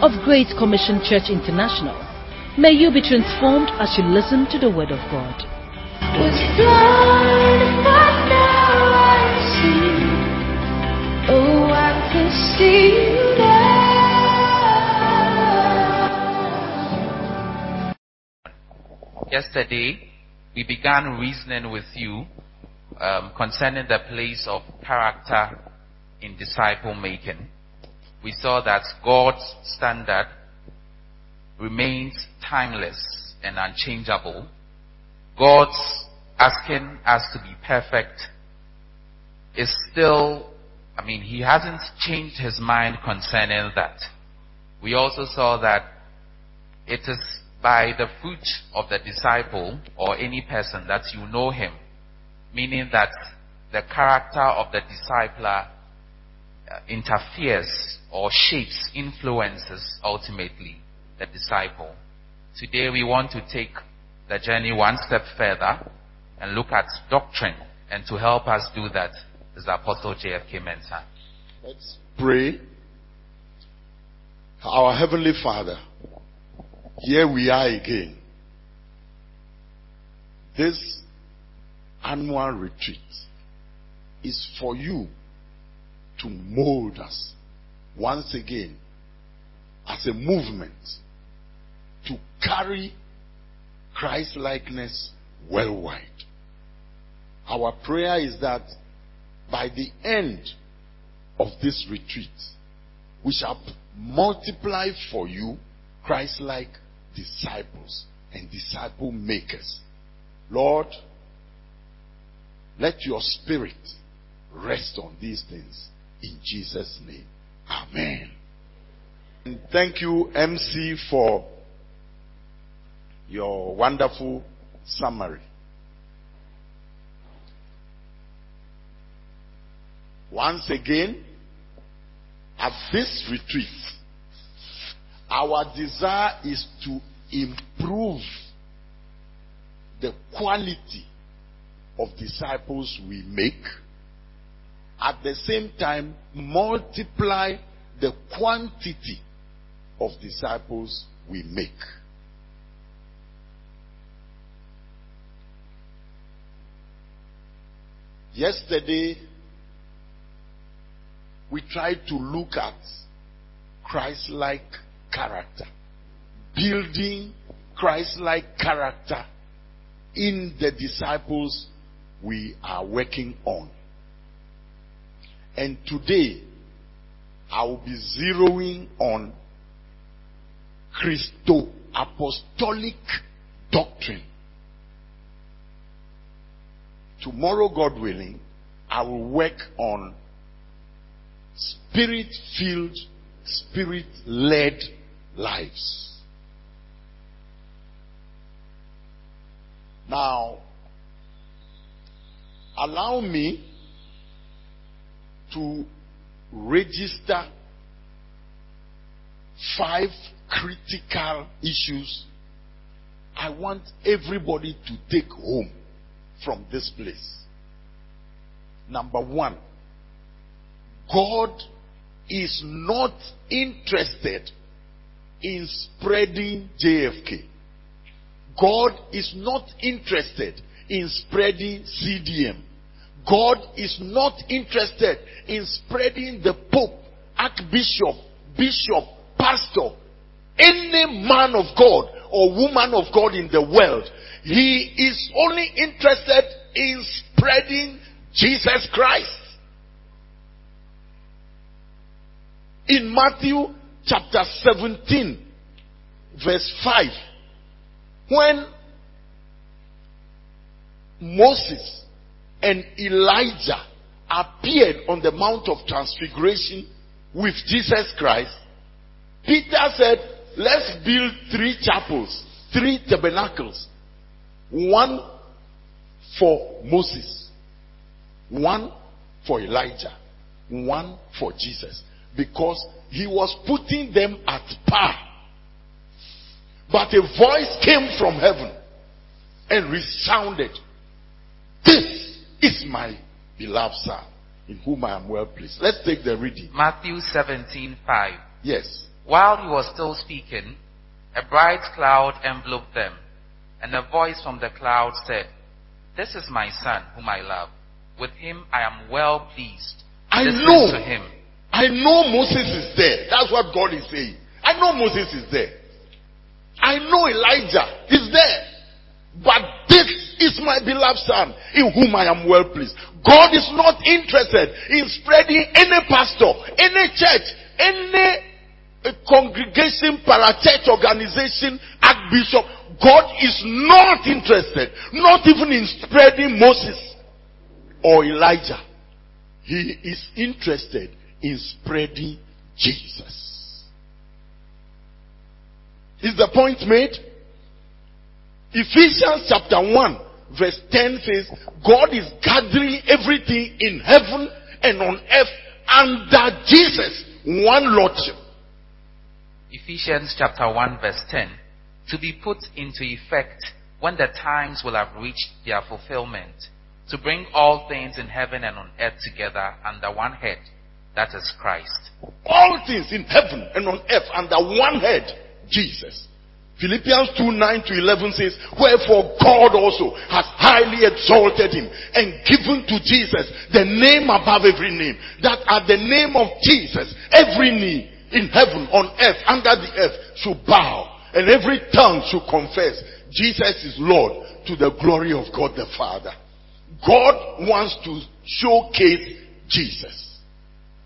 of Great Commission Church International. May you be transformed as you listen to the Word of God. Was blind, but now I see. Oh, I can see now. Yesterday, we began reasoning with you um, concerning the place of character in disciple making. We saw that God's standard remains timeless and unchangeable. God's asking us to be perfect is still, I mean, He hasn't changed His mind concerning that. We also saw that it is by the fruit of the disciple or any person that you know him, meaning that the character of the discipler uh, interferes or shapes, influences ultimately the disciple. Today we want to take the journey one step further and look at doctrine. And to help us do that is Apostle J.F.K. Mensah. Let's pray. Our Heavenly Father, here we are again. This annual retreat is for you to mold us once again as a movement to carry Christ likeness worldwide. Our prayer is that by the end of this retreat, we shall multiply for you Christ like disciples and disciple makers. Lord, let your spirit rest on these things in Jesus' name. Amen. And thank you, MC, for your wonderful summary. Once again, at this retreat, our desire is to improve the quality of disciples we make at the same time multiply the quantity of disciples we make. Yesterday, we tried to look at Christ like character, building Christ like character in the disciples we are working on. And today, I will be zeroing on Christo apostolic doctrine. Tomorrow, God willing, I will work on spirit filled, spirit led lives. Now, allow me to register five critical issues I want everybody to take home from this place. Number one, God is not interested in spreading JFK. God is not interested in spreading CDM. God is not interested in spreading the Pope, Archbishop, Bishop, Pastor, any man of God or woman of God in the world. He is only interested in spreading Jesus Christ. In Matthew chapter 17, verse 5, when Moses and Elijah appeared on the Mount of Transfiguration with Jesus Christ, Peter said, let's build three chapels, three tabernacles. One for Moses, one for Elijah, one for Jesus. Because he was putting them at par. But a voice came from heaven and resounded. This is my beloved son, in whom I am well pleased. Let's take the reading. Matthew 17 5. Yes. While he was still speaking, a bright cloud enveloped them, and a voice from the cloud said, This is my son, whom I love. With him I am well pleased. I Listen know. to him. I know Moses is there. That's what God is saying. I know Moses is there. I know Elijah is there. But this is my beloved son in whom I am well pleased. God is not interested in spreading any pastor, any church, any uh, congregation, parachurch organization, archbishop. God is not interested, not even in spreading Moses or Elijah. He is interested in spreading Jesus. Is the point made? Ephesians chapter 1 verse 10 says, God is gathering everything in heaven and on earth under Jesus, one Lordship. Ephesians chapter 1 verse 10. To be put into effect when the times will have reached their fulfillment, to bring all things in heaven and on earth together under one head, that is Christ. All things in heaven and on earth under one head, Jesus. Philippians 2 9 to 11 says, Wherefore God also has highly exalted him and given to Jesus the name above every name, that at the name of Jesus every knee in heaven, on earth, under the earth should bow, and every tongue should confess Jesus is Lord to the glory of God the Father. God wants to showcase Jesus.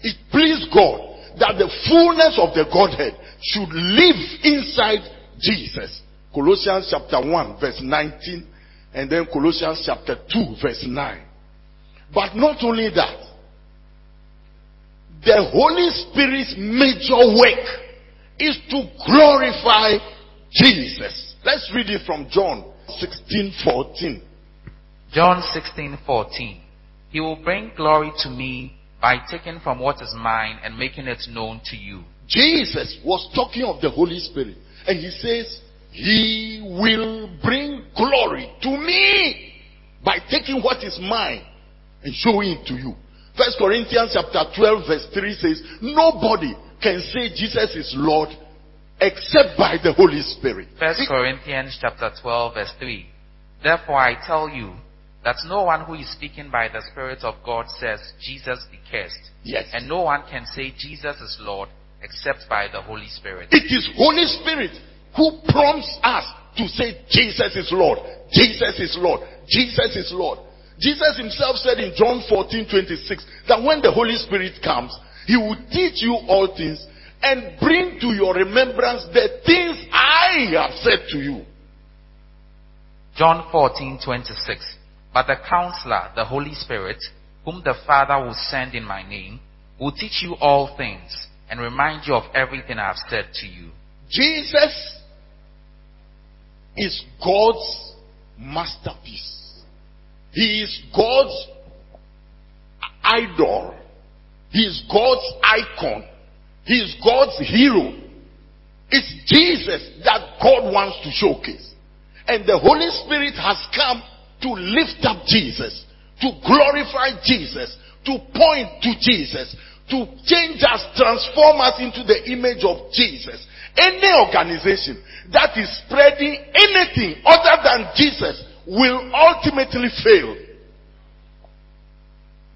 It pleased God that the fullness of the Godhead should live inside Jesus. Colossians chapter 1 verse 19 and then Colossians chapter 2 verse 9. But not only that, the Holy Spirit's major work is to glorify Jesus. Let's read it from John 16 14. John 16:14. He will bring glory to me by taking from what is mine and making it known to you. Jesus was talking of the Holy Spirit and he says, He will bring glory to me by taking what is mine and showing it to you. First Corinthians chapter 12 verse 3 says, Nobody can say Jesus is Lord except by the Holy Spirit. First Corinthians chapter 12 verse 3. Therefore I tell you that no one who is speaking by the Spirit of God says Jesus be cursed. Yes. And no one can say Jesus is Lord except by the Holy Spirit. It is Holy Spirit who prompts us to say Jesus is Lord. Jesus is Lord. Jesus is Lord. Jesus himself said in John 14, 26 that when the Holy Spirit comes, he will teach you all things and bring to your remembrance the things I have said to you. John 14:26. But the counselor, the Holy Spirit, whom the Father will send in my name, will teach you all things and remind you of everything I have said to you. Jesus is God's masterpiece. He is God's idol. He is God's icon. He is God's hero. It's Jesus that God wants to showcase. And the Holy Spirit has come to lift up Jesus, to glorify Jesus, to point to Jesus, to change us, transform us into the image of Jesus. Any organization that is spreading anything other than Jesus will ultimately fail.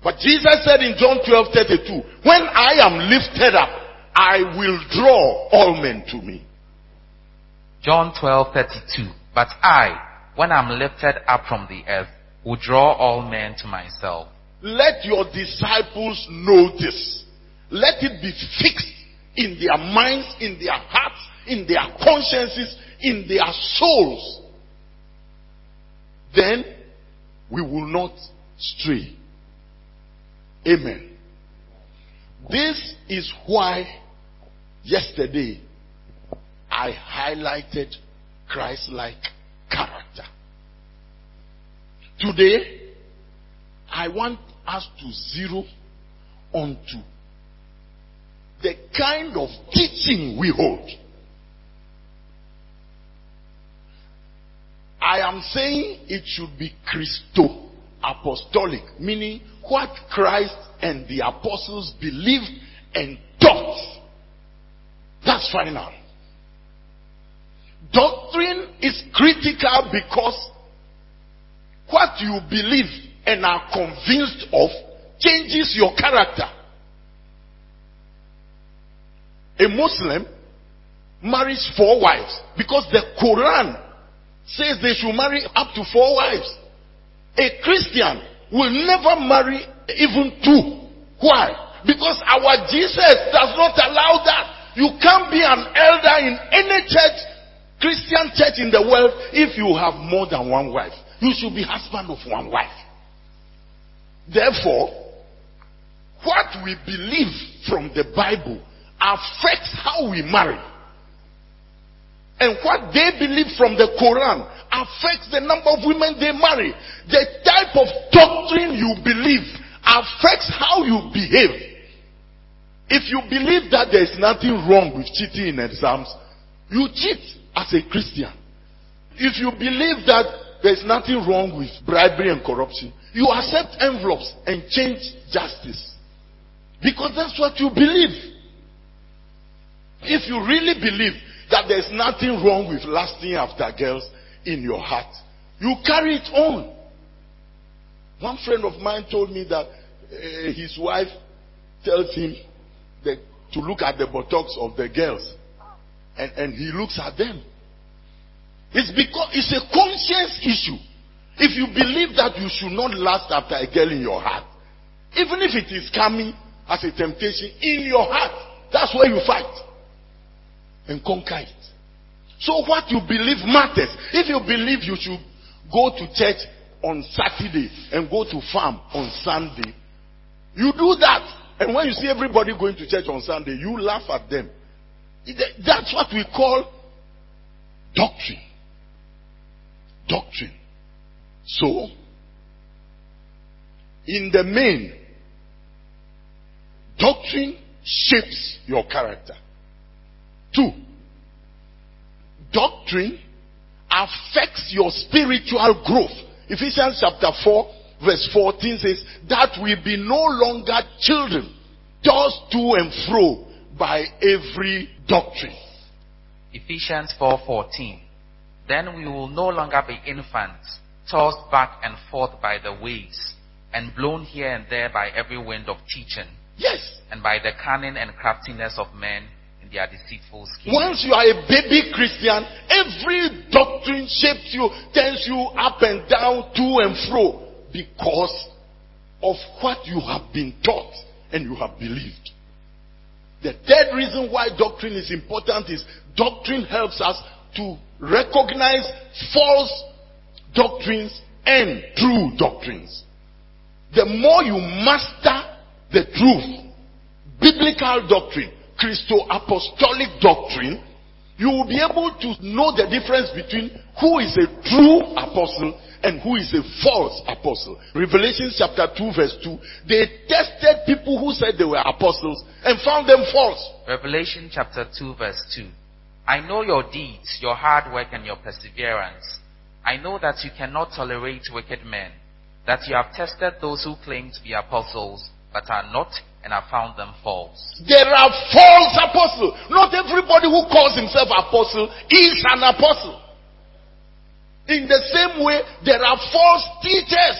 But Jesus said in John 12 32, When I am lifted up, I will draw all men to me. John 12:32. But I, when I'm lifted up from the earth, will draw all men to myself. Let your disciples know this. Let it be fixed in their minds, in their hearts, in their consciences, in their souls. Then we will not stray. Amen. This is why yesterday I highlighted Christ like character. Today, I want us to zero onto the kind of teaching we hold. I am saying it should be Christo apostolic, meaning what Christ and the apostles believed and taught. That's final. Doctrine is critical because what you believe and are convinced of changes your character. A Muslim marries four wives because the Quran says they should marry up to four wives. A Christian will never marry even two. Why? Because our Jesus does not allow that. You can't be an elder in any church, Christian church in the world, if you have more than one wife. You should be husband of one wife. Therefore, what we believe from the Bible affects how we marry. And what they believe from the Quran affects the number of women they marry. The type of doctrine you believe affects how you behave. If you believe that there is nothing wrong with cheating in exams, you cheat as a Christian. If you believe that there is nothing wrong with bribery and corruption, you accept envelopes and change justice. Because that's what you believe. If you really believe that there's nothing wrong with lasting after girls in your heart, you carry it on. One friend of mine told me that uh, his wife tells him that, to look at the buttocks of the girls, and, and he looks at them. It's because it's a conscience issue. If you believe that you should not last after a girl in your heart, even if it is coming as a temptation in your heart, that's where you fight and conquer it. So what you believe matters. If you believe you should go to church on Saturday and go to farm on Sunday, you do that. And when you see everybody going to church on Sunday, you laugh at them. That's what we call doctrine. Doctrine. So, in the main, doctrine shapes your character. Two, doctrine affects your spiritual growth. Ephesians chapter 4, verse 14 says, That we be no longer children, tossed to and fro by every doctrine. Ephesians 4:14 Then we will no longer be infants, tossed back and forth by the waves, and blown here and there by every wind of teaching, Yes. and by the cunning and craftiness of men in their deceitful schemes. Once you are a baby Christian, every doctrine shapes you, turns you up and down, to and fro, because of what you have been taught and you have believed. The third reason why doctrine is important is doctrine helps us to recognize false doctrines and true doctrines. The more you master the truth, biblical doctrine, Christo apostolic doctrine, you will be able to know the difference between who is a true apostle and who is a false apostle. Revelation chapter 2 verse 2, they tested people who said they were apostles and found them false. Revelation chapter 2 verse 2. I know your deeds, your hard work and your perseverance. I know that you cannot tolerate wicked men, that you have tested those who claim to be apostles, but are not, and have found them false. There are false apostles. Not everybody who calls himself apostle is an apostle. In the same way, there are false teachers.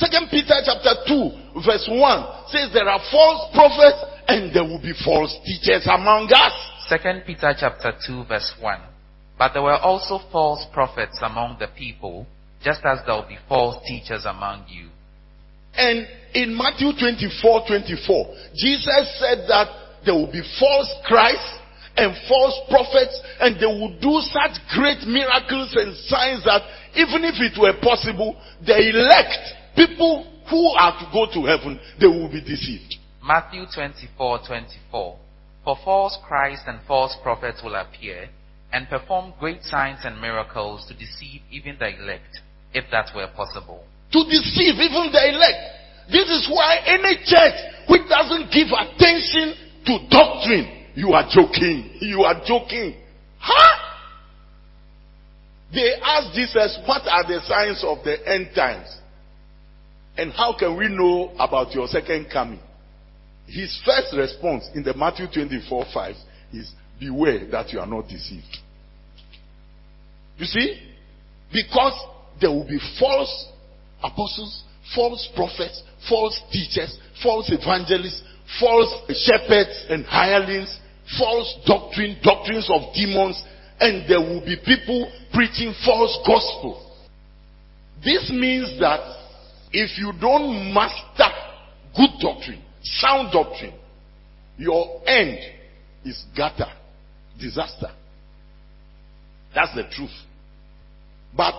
Second Peter chapter 2 verse 1 says there are false prophets and there will be false teachers among us. Second Peter chapter 2 verse 1. But there were also false prophets among the people, just as there will be false teachers among you. And in Matthew 24, 24, Jesus said that there will be false Christs and false prophets and they will do such great miracles and signs that even if it were possible, the elect, people who are to go to heaven, they will be deceived. Matthew 24, 24. For false Christs and false prophets will appear, and perform great signs and miracles to deceive even the elect, if that were possible. To deceive even the elect. This is why any church which doesn't give attention to doctrine, you are joking. You are joking. Huh? They asked Jesus, what are the signs of the end times? And how can we know about your second coming? His first response in the Matthew 24 5 is, Beware that you are not deceived. You see? Because there will be false apostles, false prophets, false teachers, false evangelists, false shepherds and hirelings, false doctrine, doctrines of demons, and there will be people preaching false gospel. This means that if you don't master good doctrine, sound doctrine, your end is gutter, disaster. That's the truth. But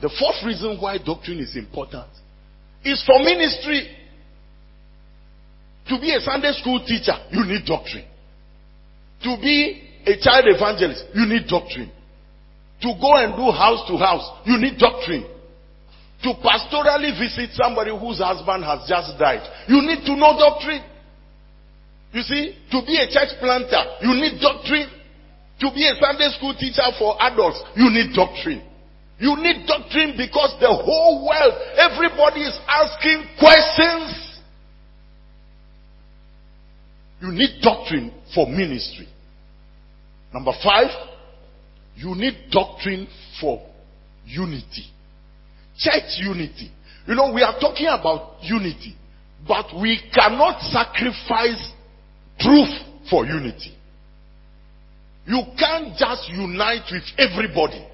the fourth reason why doctrine is important is for ministry. To be a Sunday school teacher, you need doctrine. To be a child evangelist, you need doctrine. To go and do house to house, you need doctrine. To pastorally visit somebody whose husband has just died, you need to know doctrine. You see, to be a church planter, you need doctrine. To be a Sunday school teacher for adults, you need doctrine. You need doctrine because the whole world, everybody is asking questions. You need doctrine for ministry. Number five, you need doctrine for unity. Church unity. You know, we are talking about unity, but we cannot sacrifice truth for unity. You can't just unite with everybody.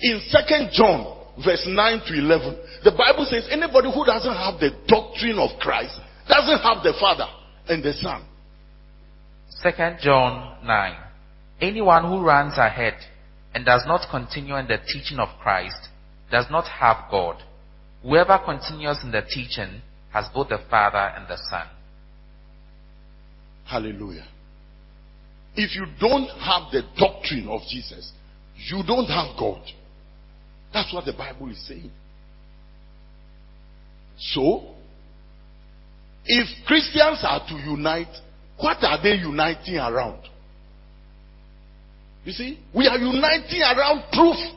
In Second John, verse 9 to 11, the Bible says anybody who doesn't have the doctrine of Christ doesn't have the Father and the Son. Second John 9. Anyone who runs ahead and does not continue in the teaching of Christ does not have God. Whoever continues in the teaching has both the Father and the Son. Hallelujah. If you don't have the doctrine of Jesus, you don't have God. That's what the Bible is saying. So, if Christians are to unite, what are they uniting around? You see, we are uniting around truth.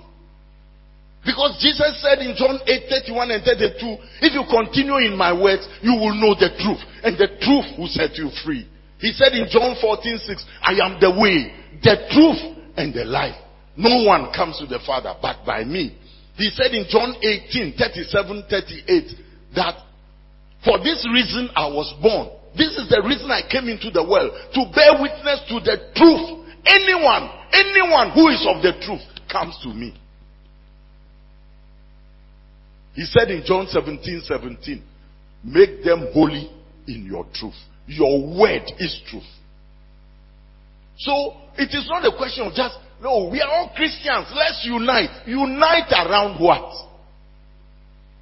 Because Jesus said in John 8 31 and 32, if you continue in my words, you will know the truth, and the truth will set you free. He said in John 14 6, I am the way, the truth, and the life. No one comes to the Father but by me. He said in John 18 37 38 that for this reason I was born. This is the reason I came into the world to bear witness to the truth. Anyone Anyone who is of the truth comes to me. He said in John 17 17, make them holy in your truth. Your word is truth. So it is not a question of just, no, we are all Christians. Let's unite. Unite around what?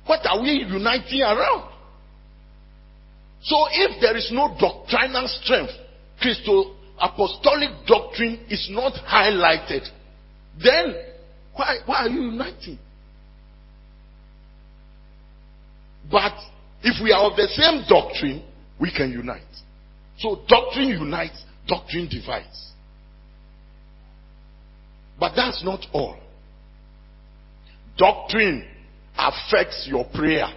What are we uniting around? So if there is no doctrinal strength, Christo, apostolic doctrine is not highlighted, then why, why are you uniting? But if we are of the same doctrine, we can unite. So doctrine unites, doctrine divides. But that's not all. Doctrine affects your prayer.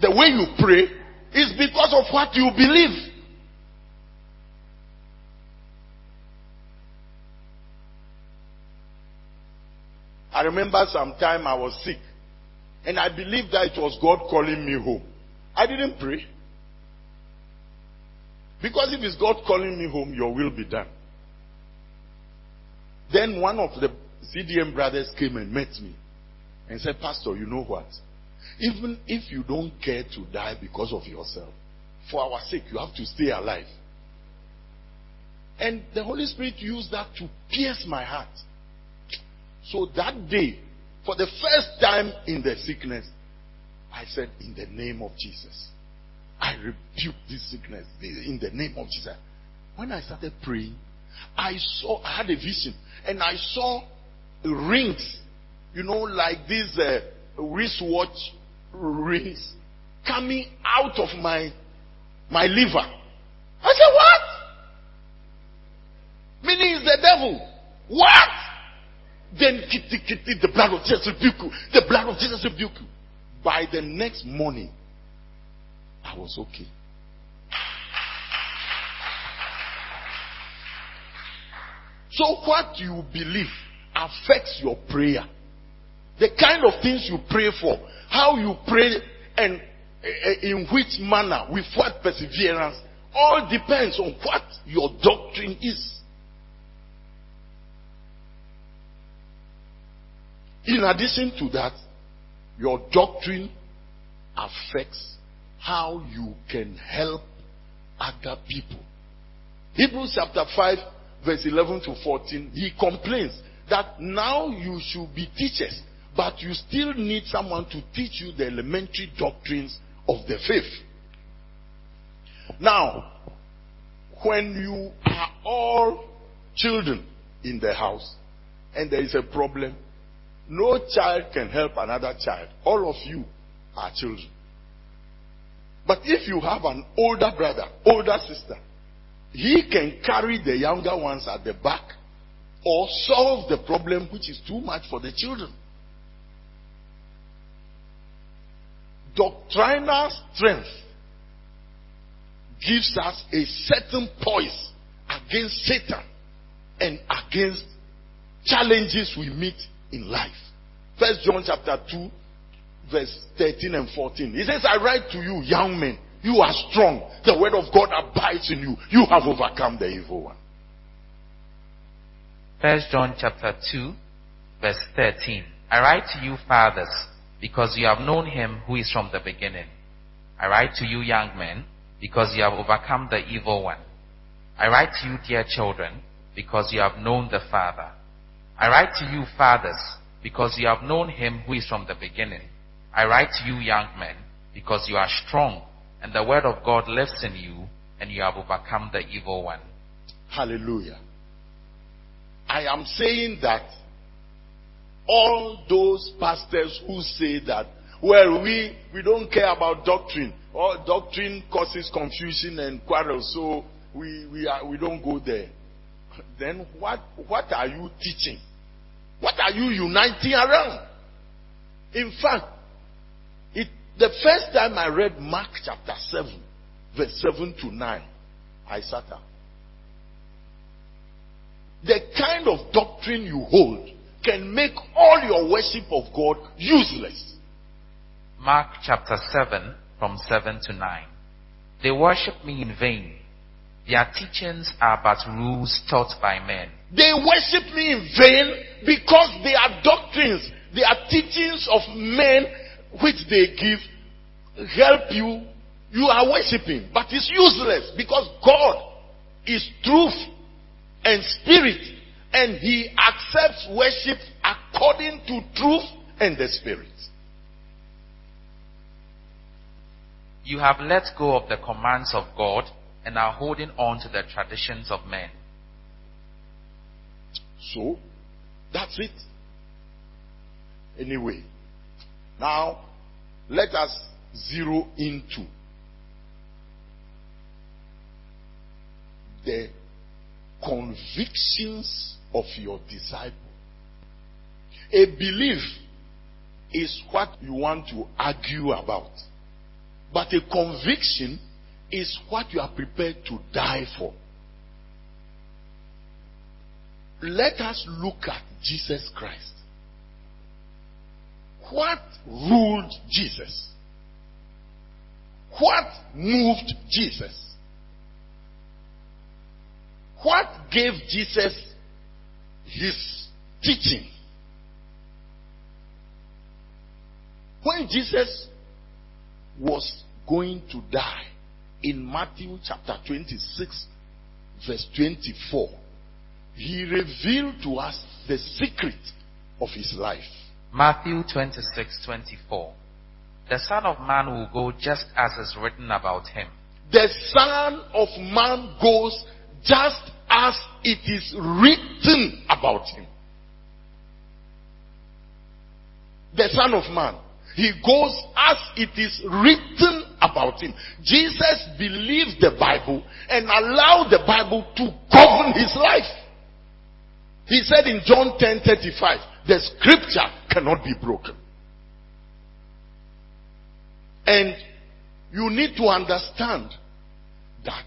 The way you pray is because of what you believe. I remember some time I was sick. And I believed that it was God calling me home. I didn't pray. Because if it's God calling me home, your will be done. Then one of the CDM brothers came and met me and said, Pastor, you know what? Even if you don't care to die because of yourself, for our sake, you have to stay alive. And the Holy Spirit used that to pierce my heart. So that day, for the first time in the sickness, I said, In the name of Jesus, I rebuke this sickness in the name of Jesus. When I started praying, I saw, I had a vision, and I saw rings, you know, like these uh, wristwatch rings coming out of my my liver. I said, What? Meaning it's the devil. What? Then kitty kitty, the blood of Jesus rebuke you. The blood of Jesus rebuke you. By the next morning, I was okay. So what you believe affects your prayer. The kind of things you pray for, how you pray and uh, in which manner, with what perseverance, all depends on what your doctrine is. In addition to that, your doctrine affects how you can help other people. Hebrews chapter 5, verse 11 to 14, he complains that now you should be teachers, but you still need someone to teach you the elementary doctrines of the faith. Now, when you are all children in the house and there is a problem, no child can help another child. All of you are children. But if you have an older brother, older sister, he can carry the younger ones at the back or solve the problem which is too much for the children. Doctrinal strength gives us a certain poise against Satan and against challenges we meet in life. First John chapter 2, verse 13 and 14. He says, I write to you, young men, you are strong. The word of God abides in you. You have overcome the evil one. First John chapter 2, verse 13. I write to you, fathers, because you have known him who is from the beginning. I write to you, young men, because you have overcome the evil one. I write to you, dear children, because you have known the Father. I write to you, fathers, because you have known him who is from the beginning. I write to you, young men, because you are strong, and the word of God lives in you, and you have overcome the evil one. Hallelujah. I am saying that all those pastors who say that, well, we, we don't care about doctrine, or doctrine causes confusion and quarrels, so we, we, are, we don't go there. Then what, what are you teaching? What are you uniting around? In fact, the first time I read Mark chapter 7, verse 7 to 9, I sat up. The kind of doctrine you hold can make all your worship of God useless. Mark chapter 7, from 7 to 9. They worship me in vain. Their teachings are but rules taught by men. They worship me in vain because they are doctrines, they are teachings of men which they give help you. You are worshiping, but it's useless because God is truth and spirit, and He accepts worship according to truth and the spirit. You have let go of the commands of God and are holding on to the traditions of men. So, that's it. Anyway, now let us zero into the convictions of your disciple. A belief is what you want to argue about, but a conviction is what you are prepared to die for. Let us look at Jesus Christ. What ruled Jesus? What moved Jesus? What gave Jesus his teaching? When Jesus was going to die in Matthew chapter 26, verse 24, he revealed to us the secret of his life. Matthew 26, 24. The Son of Man will go just as is written about him. The Son of Man goes just as it is written about him. The Son of Man. He goes as it is written about him. Jesus believed the Bible and allowed the Bible to govern his life. He said in John 10 35, the scripture cannot be broken. And you need to understand that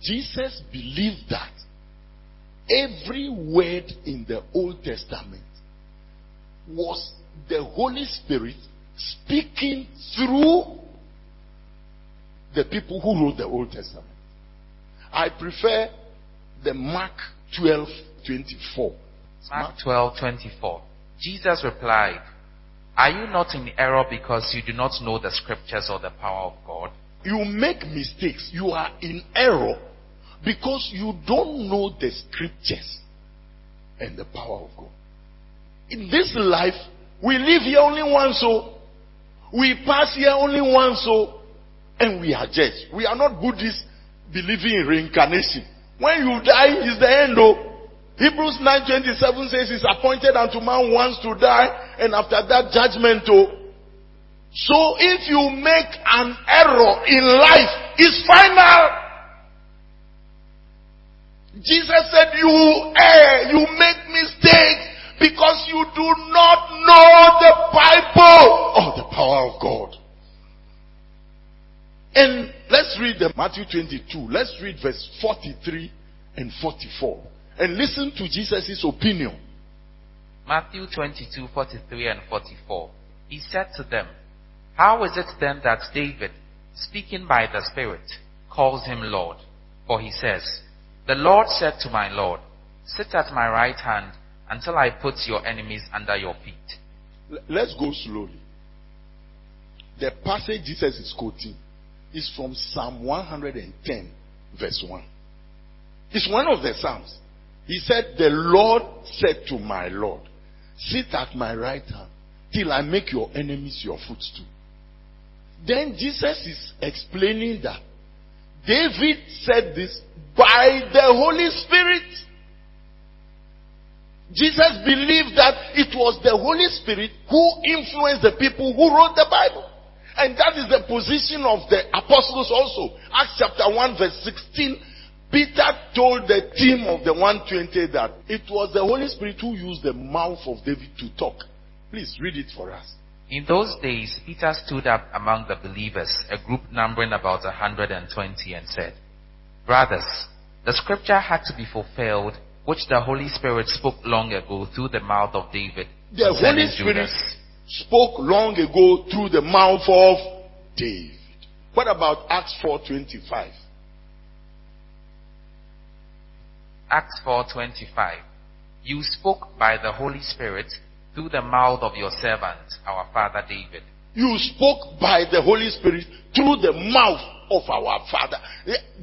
Jesus believed that every word in the Old Testament was the Holy Spirit speaking through the people who wrote the Old Testament. I prefer the Mark 12 24. Mark 12, 24. Jesus replied, Are you not in error because you do not know the scriptures or the power of God? You make mistakes. You are in error because you don't know the scriptures and the power of God. In this life, we live here only once, so we pass here only once, so and we are judged. We are not Buddhists believing in reincarnation. When you die, is the end, though. Hebrews 9:27 says it's appointed unto man once to die, and after that judgment, oh. So if you make an error in life, it's final. Jesus said, You err, you make mistakes because you do not know the Bible or the power of God. And let's read the Matthew 22. Let's read verse 43 and 44. And listen to Jesus' opinion. Matthew 22, 43 and 44. He said to them, How is it then that David, speaking by the Spirit, calls him Lord? For he says, The Lord said to my Lord, Sit at my right hand until I put your enemies under your feet. Let's go slowly. The passage Jesus is quoting is from Psalm 110, verse 1. It's one of the Psalms. He said, The Lord said to my Lord, Sit at my right hand till I make your enemies your footstool. Then Jesus is explaining that David said this by the Holy Spirit. Jesus believed that it was the Holy Spirit who influenced the people who wrote the Bible. And that is the position of the apostles also. Acts chapter 1 verse 16. Peter told the team of the 120 that it was the Holy Spirit who used the mouth of David to talk. Please read it for us. In those days, Peter stood up among the believers, a group numbering about 120, and said, Brothers, the scripture had to be fulfilled, which the Holy Spirit spoke long ago through the mouth of David. The Holy Spirit Judas. spoke long ago through the mouth of David. What about Acts 4:25? Acts 4:25. You spoke by the Holy Spirit through the mouth of your servant, our father David. You spoke by the Holy Spirit through the mouth of our father.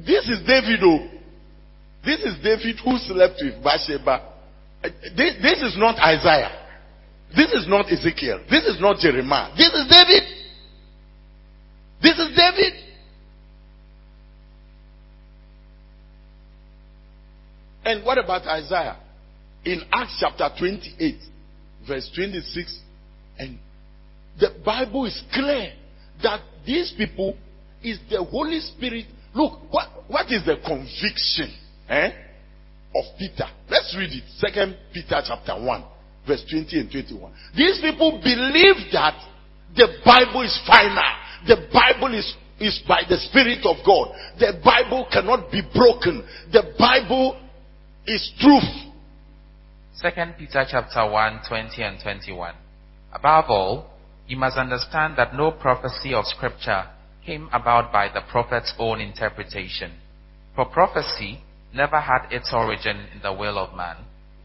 This is David. Oh. This is David who slept with Bathsheba. Uh, This, this is not Isaiah. This is not Ezekiel. This is not Jeremiah. This is David. This is David. And what about Isaiah? In Acts chapter 28, verse 26, and the Bible is clear that these people is the Holy Spirit. Look, what, what is the conviction eh, of Peter? Let's read it. Second Peter chapter 1, verse 20 and 21. These people believe that the Bible is final. The Bible is, is by the Spirit of God. The Bible cannot be broken. The Bible is truth. Second Peter chapter 1, 20 and 21. Above all, you must understand that no prophecy of scripture came about by the prophet's own interpretation. For prophecy never had its origin in the will of man,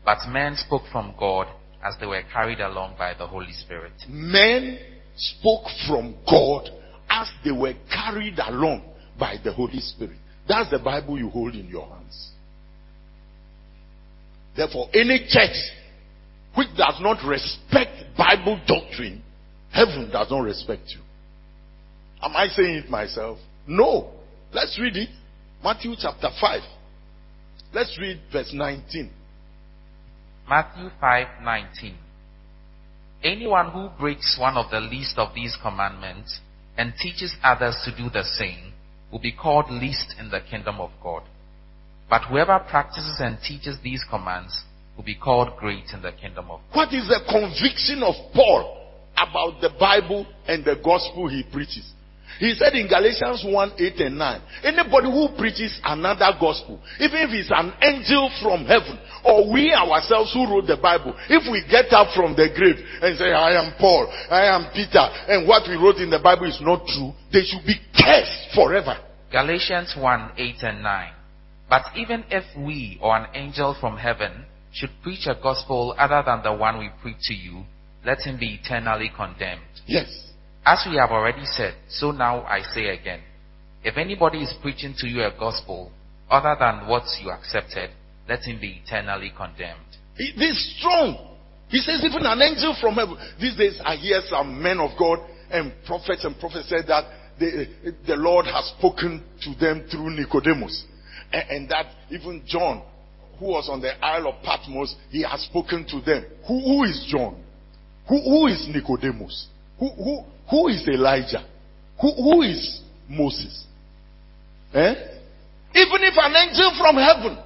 but men spoke from God as they were carried along by the Holy Spirit. Men spoke from God as they were carried along by the Holy Spirit. That's the Bible you hold in your hands. Therefore, any church which does not respect Bible doctrine, heaven does not respect you. Am I saying it myself? No. Let's read it. Matthew chapter 5. Let's read verse 19. Matthew 5:19 Anyone who breaks one of the least of these commandments and teaches others to do the same will be called least in the kingdom of God. But whoever practices and teaches these commands will be called great in the kingdom of God. What is the conviction of Paul about the Bible and the gospel he preaches? He said in Galatians 1 8 and 9, anybody who preaches another gospel, even if it's an angel from heaven, or we ourselves who wrote the Bible, if we get up from the grave and say, I am Paul, I am Peter, and what we wrote in the Bible is not true, they should be cursed forever. Galatians 1 8 and 9. But even if we or an angel from heaven should preach a gospel other than the one we preach to you, let him be eternally condemned. Yes. As we have already said, so now I say again. If anybody is preaching to you a gospel other than what you accepted, let him be eternally condemned. He, this is strong. He says, even an angel from heaven. These days, I hear some men of God and prophets and prophets said that the, the Lord has spoken to them through Nicodemus. And, and that even John, who was on the Isle of Patmos, he has spoken to them. Who, who is John? Who, who is Nicodemus? Who, who, who is Elijah? Who, who is Moses? Eh? Even if an angel from heaven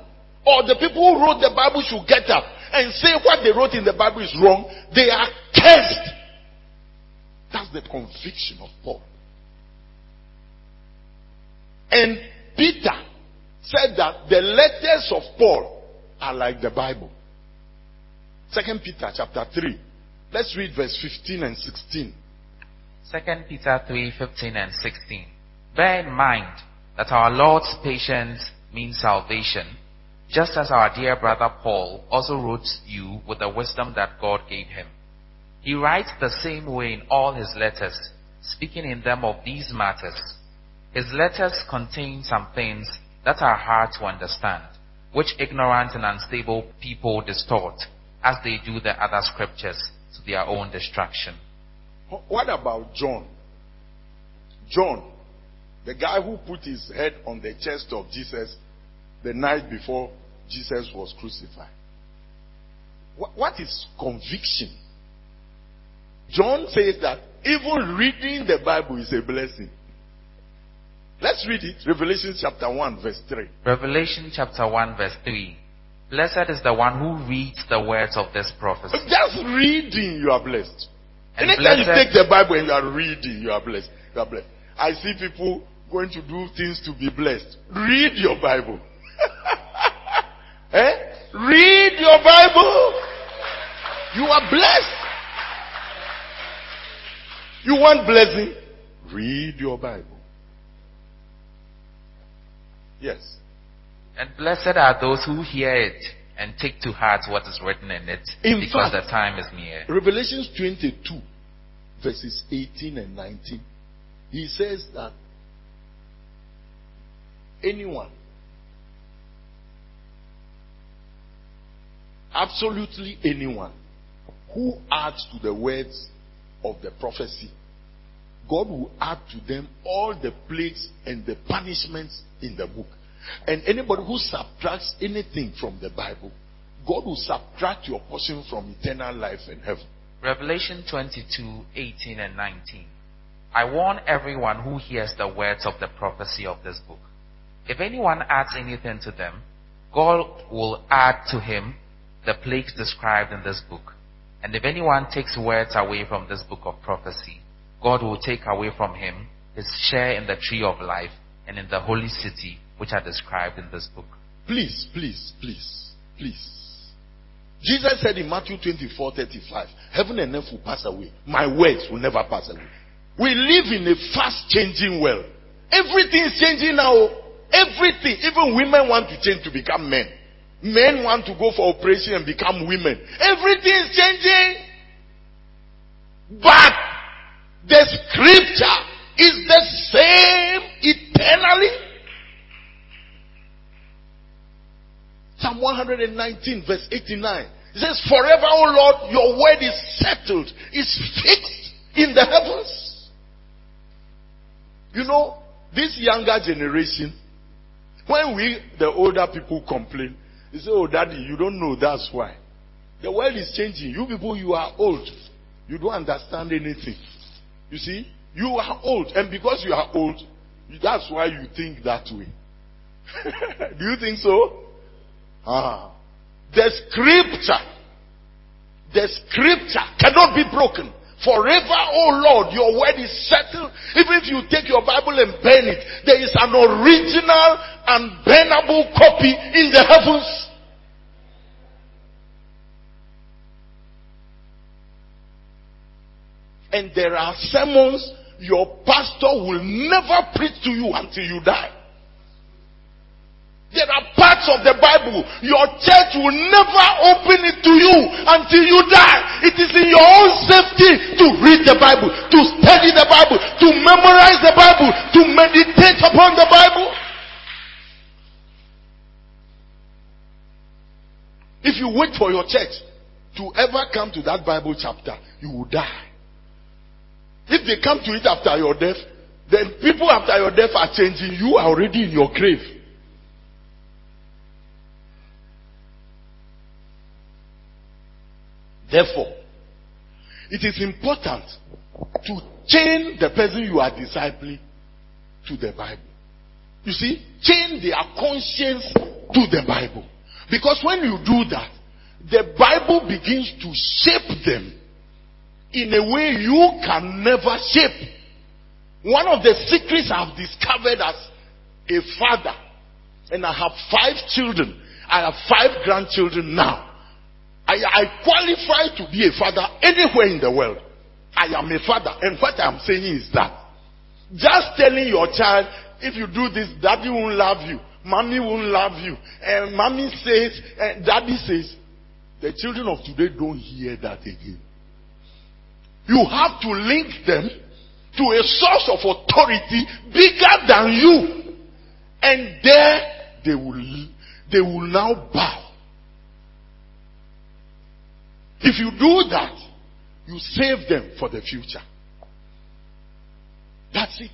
or the people who wrote the Bible should get up and say what they wrote in the Bible is wrong, they are cursed. That's the conviction of Paul. And Peter said that the letters of Paul are like the Bible. Second Peter chapter 3. Let's read verse 15 and 16. 2 Peter 3:15 and 16. Bear in mind that our Lord's patience means salvation, just as our dear brother Paul also wrote you with the wisdom that God gave him. He writes the same way in all his letters, speaking in them of these matters. His letters contain some things that are hard to understand, which ignorant and unstable people distort, as they do the other scriptures to their own destruction. What about John? John, the guy who put his head on the chest of Jesus the night before Jesus was crucified. What, is conviction? John says that even reading the Bible is a blessing. Let's read it. Revelation chapter 1, verse 3. Revelation chapter 1 verse 3. Blessed is the one who reads the words of this prophecy. Just reading, you are blessed. And Anytime you take the Bible and you are reading, you are blessed. You are blessed. I see people going to do things to be blessed. Read your Bible. eh? Read your Bible. You are blessed. You want blessing? Read your Bible. Yes. And blessed are those who hear it and take to heart what is written in it, In because fact- the time is near. Revelations 22, verses 18 and 19. He says that anyone, absolutely anyone, who adds to the words of the prophecy, God will add to them all the plagues and the punishments in the book. And anybody who subtracts anything from the Bible, God will subtract your portion from eternal life and heaven. Revelation 22, 18 and 19. I warn everyone who hears the words of the prophecy of this book. If anyone adds anything to them, God will add to him the plagues described in this book. And if anyone takes words away from this book of prophecy, God will take away from him his share in the tree of life and in the holy city which are described in this book. Please, please, please, please. Jesus said in Matthew 24 35, Heaven and earth will pass away. My words will never pass away. We live in a fast changing world. Everything is changing now. Everything. Even women want to change to become men. Men want to go for operation and become women. Everything is changing. But the scripture is the same eternally. Psalm 119, verse 89. It says, Forever, O Lord, your word is settled, is fixed in the heavens. You know, this younger generation, when we, the older people, complain, they say, Oh, daddy, you don't know. That's why. The world is changing. You people, you are old. You don't understand anything. You see, you are old. And because you are old, that's why you think that way. Do you think so? Ah. The scripture, the scripture cannot be broken. Forever, oh Lord, your word is settled. Even if you take your Bible and burn it, there is an original and burnable copy in the heavens. And there are sermons your pastor will never preach to you until you die. There are parts of the Bible your church will never open it to you until you die. It is in your own safety to read the Bible, to study the Bible, to memorize the Bible, to meditate upon the Bible. If you wait for your church to ever come to that Bible chapter, you will die. If they come to it after your death, then people after your death are changing. You are already in your grave. Therefore, it is important to chain the person you are discipling to the Bible. You see, chain their conscience to the Bible. Because when you do that, the Bible begins to shape them in a way you can never shape. One of the secrets I've discovered as a father, and I have five children, I have five grandchildren now. I, I qualify to be a father anywhere in the world. I am a father, and what I'm saying is that just telling your child, if you do this, daddy won't love you, mommy won't love you, and mommy says, and daddy says, the children of today don't hear that again. You have to link them to a source of authority bigger than you. And there they will, they will now bow. If you do that, you save them for the future. That's it.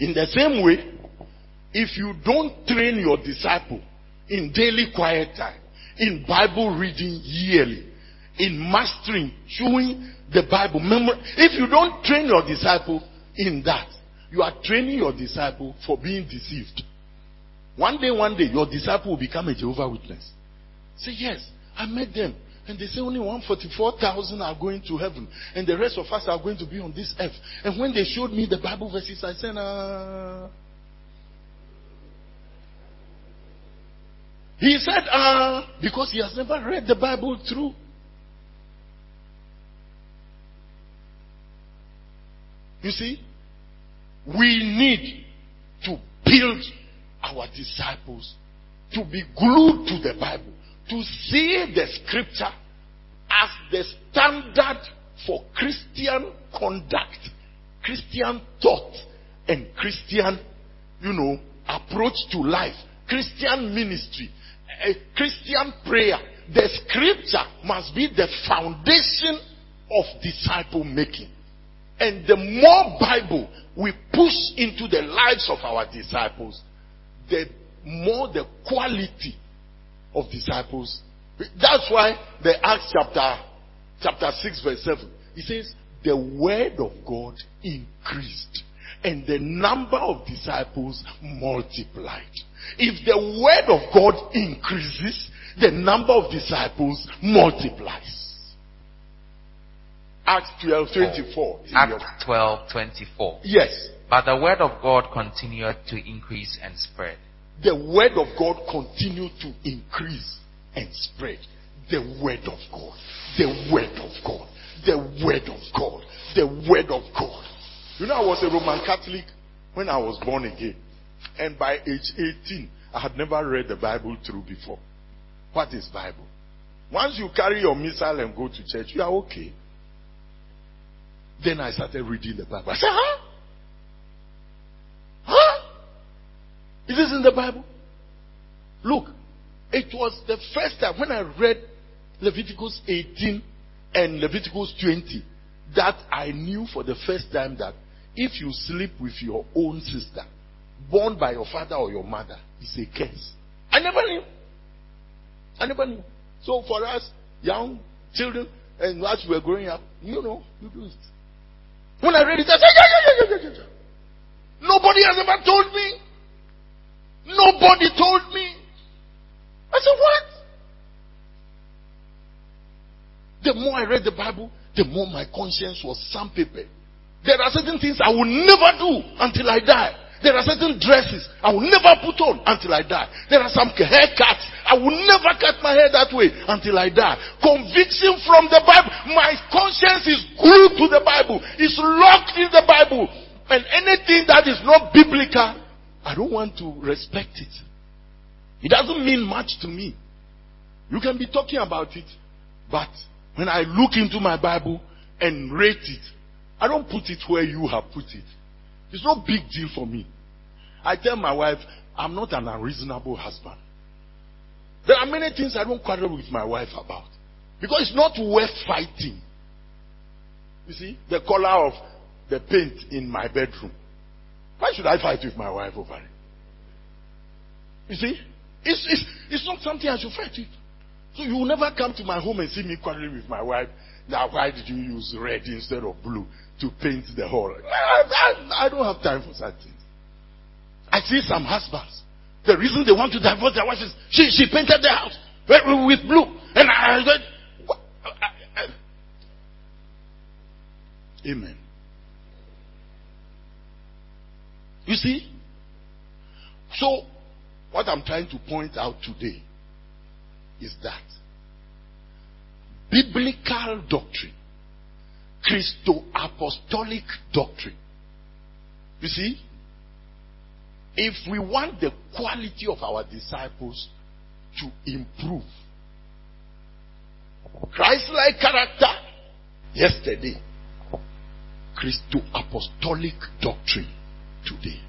In the same way, if you don't train your disciple in daily quiet time, in Bible reading yearly, in mastering, chewing the Bible. if you don't train your disciple in that, you are training your disciple for being deceived. One day, one day, your disciple will become a Jehovah Witness. Say, yes, I met them. And they say only 144,000 are going to heaven. And the rest of us are going to be on this earth. And when they showed me the Bible verses, I said, uh, He said, ah, because he has never read the Bible through. You see, we need to build our disciples to be glued to the Bible, to see the scripture as the standard for Christian conduct, Christian thought, and Christian, you know, approach to life, Christian ministry, a Christian prayer. The scripture must be the foundation of disciple making. And the more Bible we push into the lives of our disciples, the more the quality of disciples. That's why the Acts chapter chapter 6 verse 7 it says the word of God increased and the number of disciples multiplied. If the word of God increases, the number of disciples multiplies. Acts 12 24. Acts 12 24. Yes. But the word of God continued to increase and spread. The word of God continued to increase and spread. The word of God. The word of God. The word of God. The word of God. You know, I was a Roman Catholic when I was born again. And by age 18, I had never read the Bible through before. What is Bible? Once you carry your missal and go to church, you are okay. Then I started reading the Bible. I said, huh? Huh? Is this in the Bible? Look, it was the first time when I read Leviticus 18 and Leviticus 20 that I knew for the first time that if you sleep with your own sister, born by your father or your mother, it's a curse. I never knew. I never knew. So for us, young children, and as we were growing up, you know, you do it. When I read it, I said, yeah, yeah, yeah, yeah, yeah, yeah. Nobody has ever told me. Nobody told me. I said, what? The more I read the Bible, the more my conscience was sandpaper. There are certain things I will never do until I die. There are certain dresses I will never put on until I die. There are some haircuts I will never cut my hair that way until I die. Conviction from the Bible. My conscience is glued to the Bible. It's locked in the Bible. And anything that is not biblical, I don't want to respect it. It doesn't mean much to me. You can be talking about it, but when I look into my Bible and rate it, I don't put it where you have put it. It's no big deal for me. I tell my wife, I'm not an unreasonable husband. There are many things I don't quarrel with my wife about. Because it's not worth fighting. You see, the color of the paint in my bedroom. Why should I fight with my wife over it? You see, it's, it's, it's not something I should fight with. So you will never come to my home and see me quarreling with my wife. Now, why did you use red instead of blue to paint the hall? I, don't have time for such things. I see some husbands. The reason they want to divorce their wife is she, she painted the house with blue. And I said, Amen. You see? So, what I'm trying to point out today is that biblical doctrine, Christo apostolic doctrine, you see, if we want the quality of our disciples to improve, Christ like character, yesterday, Christo apostolic doctrine today.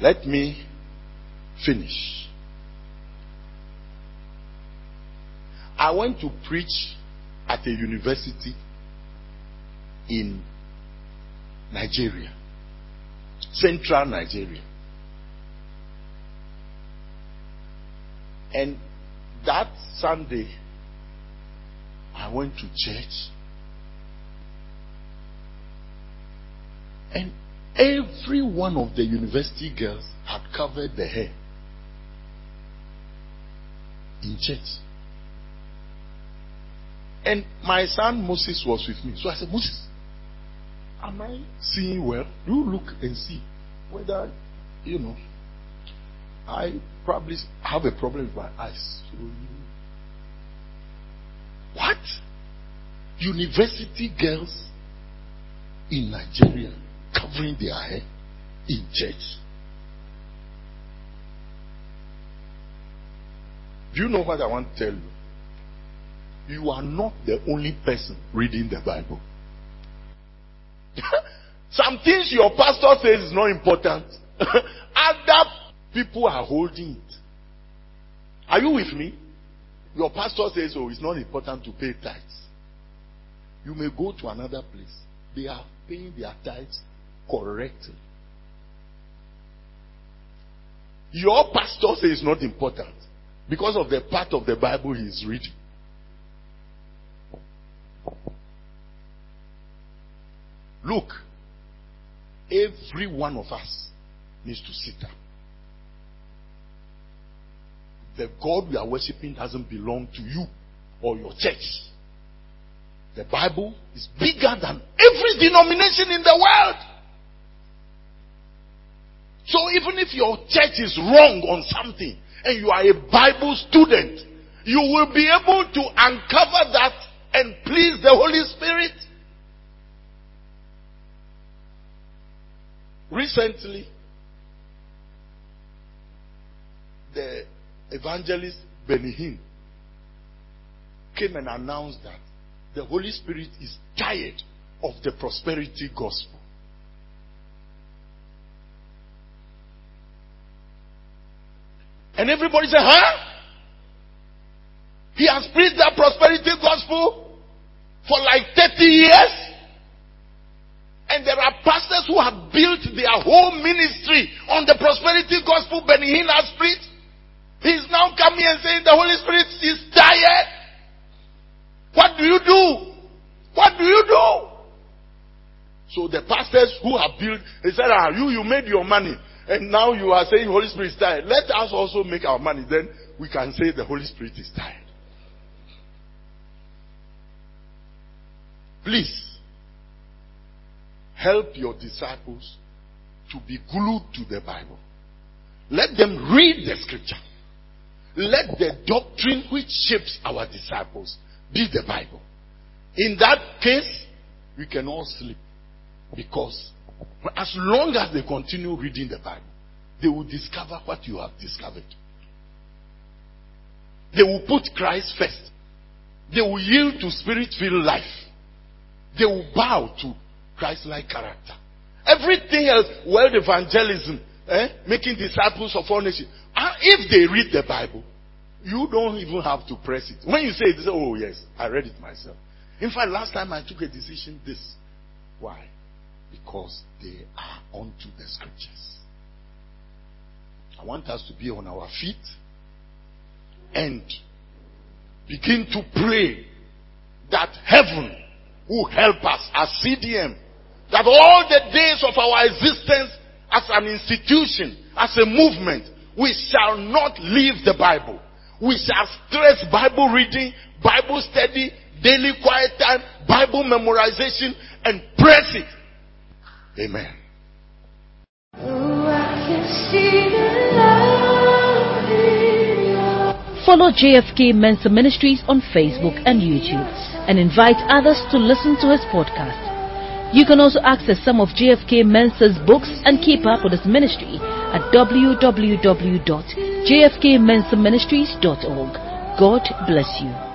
Let me finish. I went to preach at a university in Nigeria, central Nigeria. And that Sunday, I went to church. And every one of the university girls had covered their hair in church. And my son Moses was with me. So I said, Moses, am I seeing well? Do You look and see whether, you know, I probably have a problem with my eyes. What? University girls in Nigeria covering their hair in church? Do you know what I want to tell you? You are not the only person reading the Bible. Some things your pastor says is not important. Other people are holding it. Are you with me? Your pastor says, oh, it's not important to pay tithes. You may go to another place. They are paying their tithes correctly. Your pastor says it's not important because of the part of the Bible he is reading. Look, every one of us needs to sit up. The God we are worshiping doesn't belong to you or your church. The Bible is bigger than every denomination in the world. So even if your church is wrong on something and you are a Bible student, you will be able to uncover that and please the Holy Spirit. Recently, the evangelist Benny Hinn came and announced that the Holy Spirit is tired of the prosperity gospel. And everybody said, huh? He has preached that prosperity gospel for like 30 years. And there are pastors who have built their whole ministry on the prosperity gospel, Benny Hinn Spirit. He's now coming and saying the Holy Spirit is tired. What do you do? What do you do? So the pastors who have built, they said, ah, you, you made your money. And now you are saying Holy Spirit is tired. Let us also make our money. Then we can say the Holy Spirit is tired. Please help your disciples to be glued to the Bible. Let them read the scripture. Let the doctrine which shapes our disciples be the Bible. In that case, we can all sleep. Because as long as they continue reading the Bible, they will discover what you have discovered. They will put Christ first. They will yield to spirit filled life. They will bow to Christ like character. Everything else, world evangelism, eh, making disciples of all nations. And if they read the Bible, you don't even have to press it. When you say it, say, oh yes, I read it myself. In fact, last time I took a decision, this. Why? Because they are onto the scriptures. I want us to be on our feet and begin to pray that heaven will help us as CDM. That all the days of our existence as an institution, as a movement, we shall not leave the Bible. We shall stress Bible reading, Bible study, daily quiet time, Bible memorization, and press it. Amen. Follow JFK Mensa Ministries on Facebook and YouTube and invite others to listen to his podcast. You can also access some of JFK Mensa's books and keep up with his ministry at www.jfkmensaministries.org. God bless you.